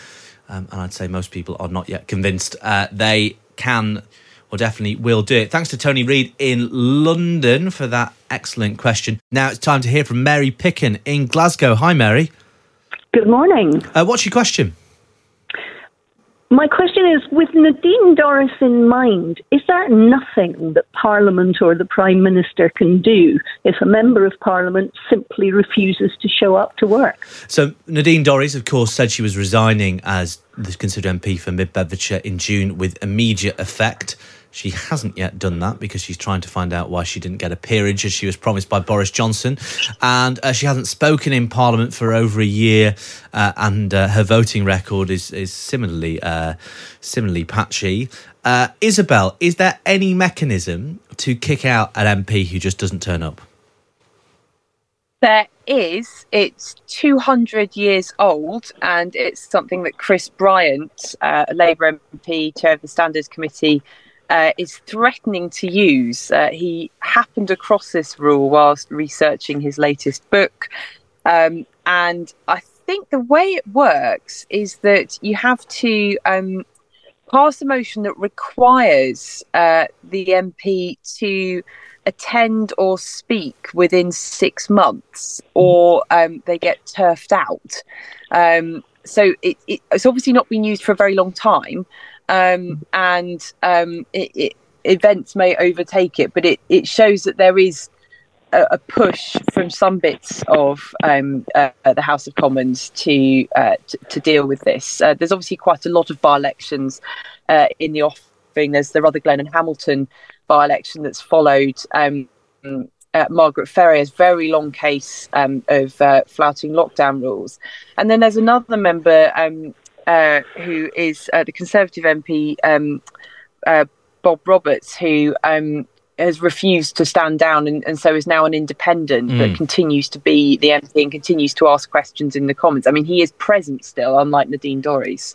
Um, and I'd say most people are not yet convinced uh, they can or definitely will do it. Thanks to Tony Reid in London for that excellent question. Now it's time to hear from Mary Picken in Glasgow. Hi, Mary. Good morning. Uh, what's your question? My question is with Nadine Dorries in mind, is there nothing that Parliament or the Prime Minister can do if a Member of Parliament simply refuses to show up to work? So, Nadine Dorries, of course, said she was resigning as the considered MP for Mid Bedfordshire in June with immediate effect. She hasn't yet done that because she's trying to find out why she didn't get a peerage as she was promised by Boris Johnson. And uh, she hasn't spoken in Parliament for over a year, uh, and uh, her voting record is, is similarly, uh, similarly patchy. Uh, Isabel, is there any mechanism to kick out an MP who just doesn't turn up? There is. It's 200 years old, and it's something that Chris Bryant, uh, a Labour MP, chair of the Standards Committee, uh, is threatening to use. Uh, he happened across this rule whilst researching his latest book. Um, and I think the way it works is that you have to um, pass a motion that requires uh, the MP to attend or speak within six months, or um, they get turfed out. Um, so it, it, it's obviously not been used for a very long time, um, and um, it, it, events may overtake it, but it, it shows that there is a, a push from some bits of um, uh, the House of Commons to uh, to, to, deal with this. Uh, there's obviously quite a lot of by-elections uh, in the offing. There's the Rutherglen and Hamilton by-election that's followed. Um, uh, Margaret Ferrier's very long case um, of uh, flouting lockdown rules. And then there's another member um, uh, who is uh, the Conservative MP, um, uh, Bob Roberts, who um, has refused to stand down and, and, so is now an independent, mm. but continues to be the MP and continues to ask questions in the Commons. I mean, he is present still, unlike Nadine Dorries.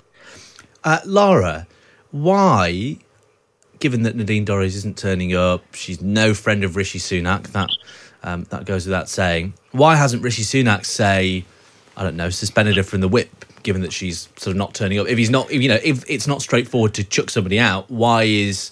Uh, Lara, why, given that Nadine Dorries isn't turning up, she's no friend of Rishi Sunak, that um, that goes without saying. Why hasn't Rishi Sunak say, I don't know, suspended her from the whip given that she's sort of not turning up. If he's not, if, you know, if it's not straightforward to chuck somebody out, why is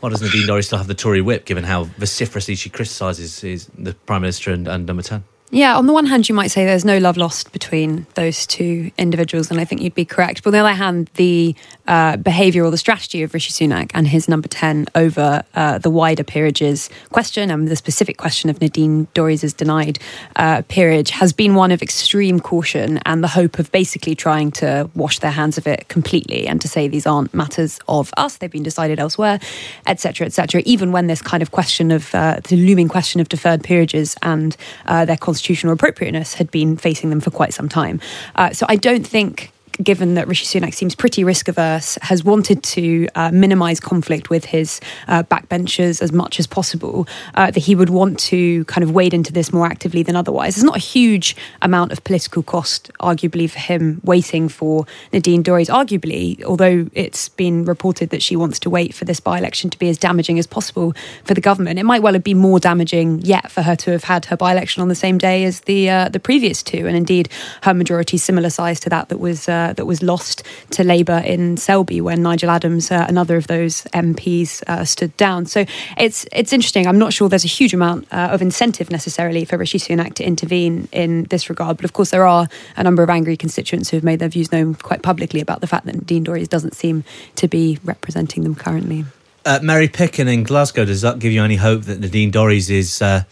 why does Nadine Dorries still have the Tory whip, given how vociferously she criticises the Prime Minister and, and Number 10? Yeah, on the one hand, you might say there's no love lost between those two individuals, and I think you'd be correct. But on the other hand, the uh, behaviour or the strategy of Rishi Sunak and his number 10 over uh, the wider peerages question and the specific question of Nadine Dorries' denied uh, peerage has been one of extreme caution and the hope of basically trying to wash their hands of it completely and to say these aren't matters of us, they've been decided elsewhere, etc., etc. Even when this kind of question of uh, the looming question of deferred peerages and uh, their constitutional appropriateness had been facing them for quite some time. Uh, so I don't think given that Rishi Sunak seems pretty risk averse, has wanted to uh, minimise conflict with his uh, backbenchers as much as possible, uh, that he would want to kind of wade into this more actively than otherwise. There's not a huge amount of political cost, arguably, for him waiting for Nadine Dorries. Arguably, although it's been reported that she wants to wait for this by election to be as damaging as possible for the government, it might well have been more damaging yet for her to have had her by election on the same day as the uh, the previous two, and indeed her majority similar size to that that was uh, that was lost to Labour in Selby when Nigel Adams, uh, another of those MPs, uh, stood down. So it's it's interesting. I'm not sure there's a huge amount uh, of incentive necessarily for Rishi Sunak to intervene in this regard, but of course there are a number of angry constituents who have made their views known quite publicly about the fact that Dean Dorries doesn't seem to be representing them currently. Uh, Mary Picken in Glasgow, does that give you any hope that Nadine Dorries is uh,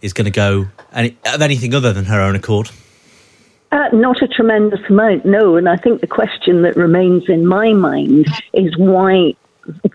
is going to go any, of anything other than her own accord? Uh, not a tremendous amount, no. And I think the question that remains in my mind is why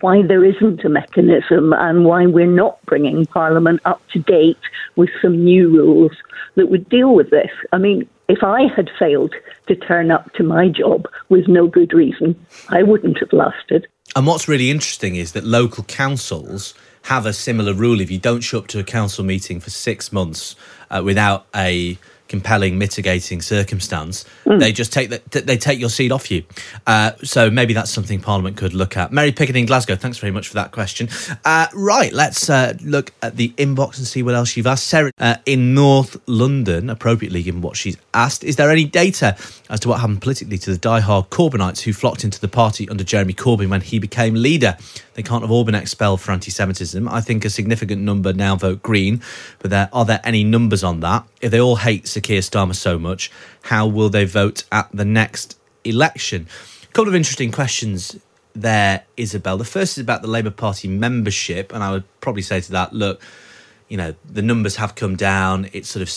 why there isn't a mechanism and why we're not bringing Parliament up to date with some new rules that would deal with this. I mean, if I had failed to turn up to my job with no good reason, I wouldn't have lasted. And what's really interesting is that local councils have a similar rule. If you don't show up to a council meeting for six months uh, without a compelling mitigating circumstance, they just take the, they take your seat off you. Uh, so maybe that's something Parliament could look at. Mary Picken in Glasgow, thanks very much for that question. Uh, right, let's uh, look at the inbox and see what else you've asked. Sarah uh, in North London, appropriately given what she's asked, is there any data as to what happened politically to the die-hard Corbynites who flocked into the party under Jeremy Corbyn when he became leader? They can't have all been expelled for anti-Semitism. I think a significant number now vote Green, but there are there any numbers on that? If they all hate Keir Starmer so much, how will they vote at the next election? A couple of interesting questions there, Isabel. The first is about the Labour Party membership, and I would probably say to that, look, you know, the numbers have come down. It's sort of,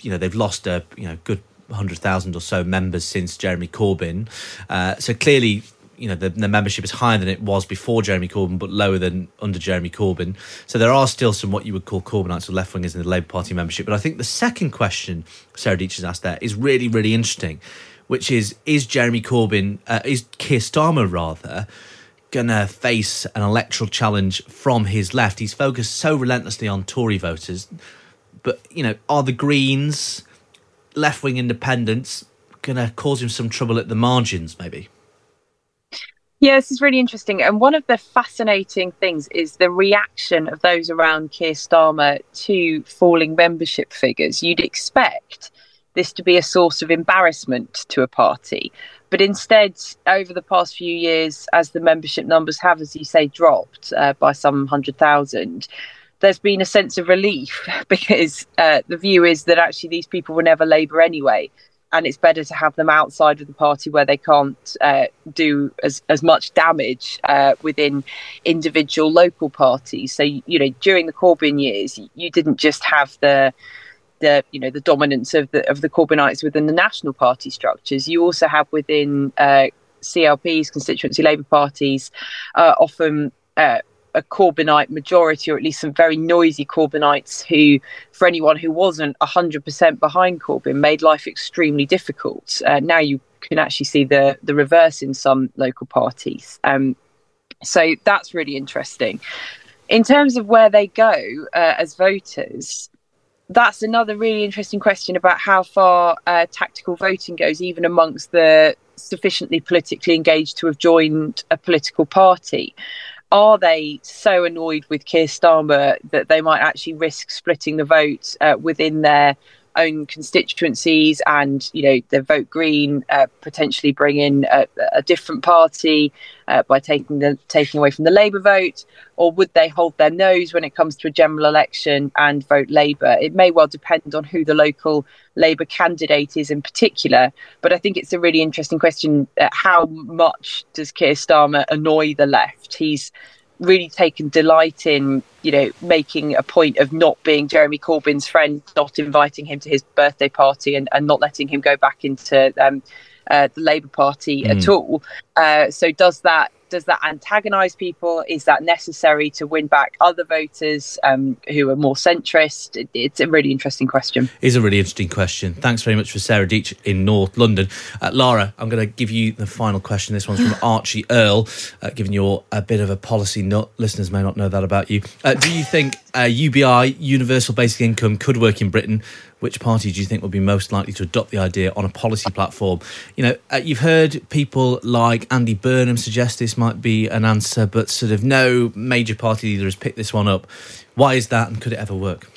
you know, they've lost a you know good hundred thousand or so members since Jeremy Corbyn. Uh, so clearly, you know, the, the membership is higher than it was before Jeremy Corbyn, but lower than under Jeremy Corbyn. So there are still some what you would call Corbynites or left wingers in the Labour Party membership. But I think the second question Sarah Deitch has asked there is really, really interesting, which is: Is Jeremy Corbyn, uh, is Keir Starmer rather? Gonna face an electoral challenge from his left. He's focused so relentlessly on Tory voters, but you know, are the Greens, left wing independents, gonna cause him some trouble at the margins? Maybe. Yeah, this is really interesting. And one of the fascinating things is the reaction of those around Keir Starmer to falling membership figures. You'd expect this to be a source of embarrassment to a party. But instead, over the past few years, as the membership numbers have, as you say, dropped uh, by some hundred thousand, there's been a sense of relief because uh, the view is that actually these people were never Labour anyway and it's better to have them outside of the party where they can't uh, do as, as much damage uh, within individual local parties. So you know, during the Corbyn years, you didn't just have the the you know the dominance of the of the Corbynites within the national party structures. You also have within uh, CLPs, constituency Labour parties, uh, often uh, a Corbynite majority, or at least some very noisy Corbynites who, for anyone who wasn't 100% behind Corbyn, made life extremely difficult. Uh, now you can actually see the, the reverse in some local parties. Um, so that's really interesting. In terms of where they go uh, as voters, that's another really interesting question about how far uh, tactical voting goes, even amongst the sufficiently politically engaged to have joined a political party are they so annoyed with Keir Starmer that they might actually risk splitting the vote uh, within their own constituencies and you know the vote green uh, potentially bring in a, a different party uh, by taking the taking away from the labour vote or would they hold their nose when it comes to a general election and vote labour? It may well depend on who the local labour candidate is in particular but i think it's a really interesting question uh, how much does keir starmer annoy the left? He's really taken delight in, you know, making a point of not being Jeremy Corbyn's friend, not inviting him to his birthday party, and, and not letting him go back into um, uh, the Labour Party mm. at all. Uh, so does that does that antagonise people? Is that necessary to win back other voters um, who are more centrist? It, it's a really interesting question. It is a really interesting question. Thanks very much for Sarah Deitch in North London. Uh, Lara, I'm going to give you the final question. This one's from Archie Earl, uh, given you're a bit of a policy nut. Listeners may not know that about you. Uh, do you think UBI, universal basic income, could work in Britain? Which party do you think would be most likely to adopt the idea on a policy platform? You know, uh, you've heard people like Andy Burnham suggest this might be an answer, but sort of no major party leader has picked this one up. Why is that, and could it ever work?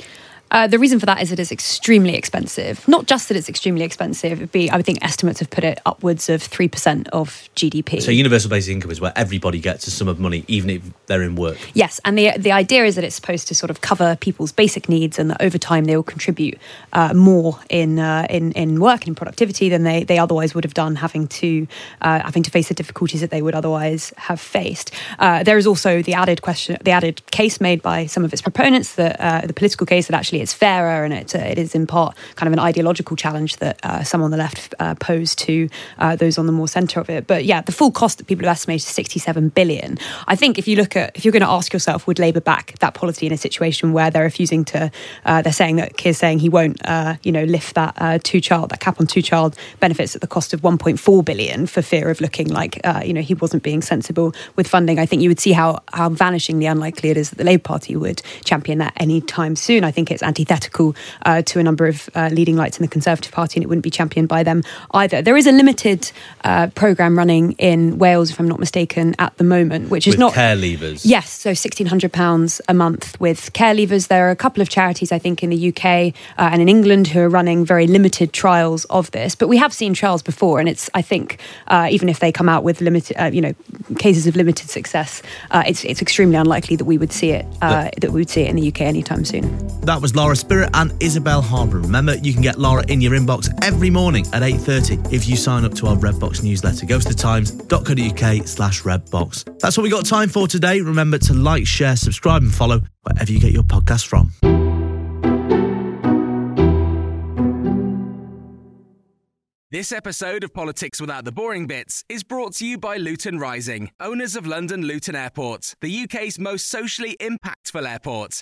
Uh, the reason for that is it is extremely expensive. Not just that it's extremely expensive. It'd be, I would think, estimates have put it upwards of three percent of GDP. So universal basic income is where everybody gets a sum of money, even if they're in work. Yes, and the the idea is that it's supposed to sort of cover people's basic needs, and that over time they will contribute uh, more in uh, in in work and in productivity than they they otherwise would have done, having to uh, having to face the difficulties that they would otherwise have faced. Uh, there is also the added question, the added case made by some of its proponents that uh, the political case that actually it's fairer and it, uh, it is in part kind of an ideological challenge that uh, some on the left uh, pose to uh, those on the more centre of it. But yeah, the full cost that people have estimated is 67 billion. I think if you look at, if you're going to ask yourself, would Labour back that policy in a situation where they're refusing to, uh, they're saying that Keir's saying he won't, you know, lift that two child, that cap on two child benefits at the cost of 1.4 billion for fear of looking like, you know, he wasn't being sensible with funding. I think you would see how, how vanishingly unlikely it is that the Labour Party would champion that any time soon. I think it's antithetical uh, to a number of uh, leading lights in the Conservative Party, and it wouldn't be championed by them either. There is a limited uh, programme running in Wales, if I'm not mistaken, at the moment, which is With not care leavers. Yes, so £1,600 a month with care leavers. There are a couple of charities, I think, in the UK uh, and in England who are running very limited trials of this. But we have seen trials before, and it's, I think, uh, even if they come out with limited, uh, you know, cases of limited success, uh, it's, it's extremely unlikely that we would see it, uh, that we would see it in the UK anytime soon. That was Lara Spirit and Isabel Hardman. Remember, you can get Lara in your inbox every morning at 8.30 if you sign up to our Redbox newsletter. Go to thetimes.co.uk slash redbox. That's what we got time for today. Remember to like, share, subscribe and follow wherever you get your podcast from. This episode of Politics Without the Boring Bits is brought to you by Luton Rising, owners of London Luton Airport, the UK's most socially impactful airport.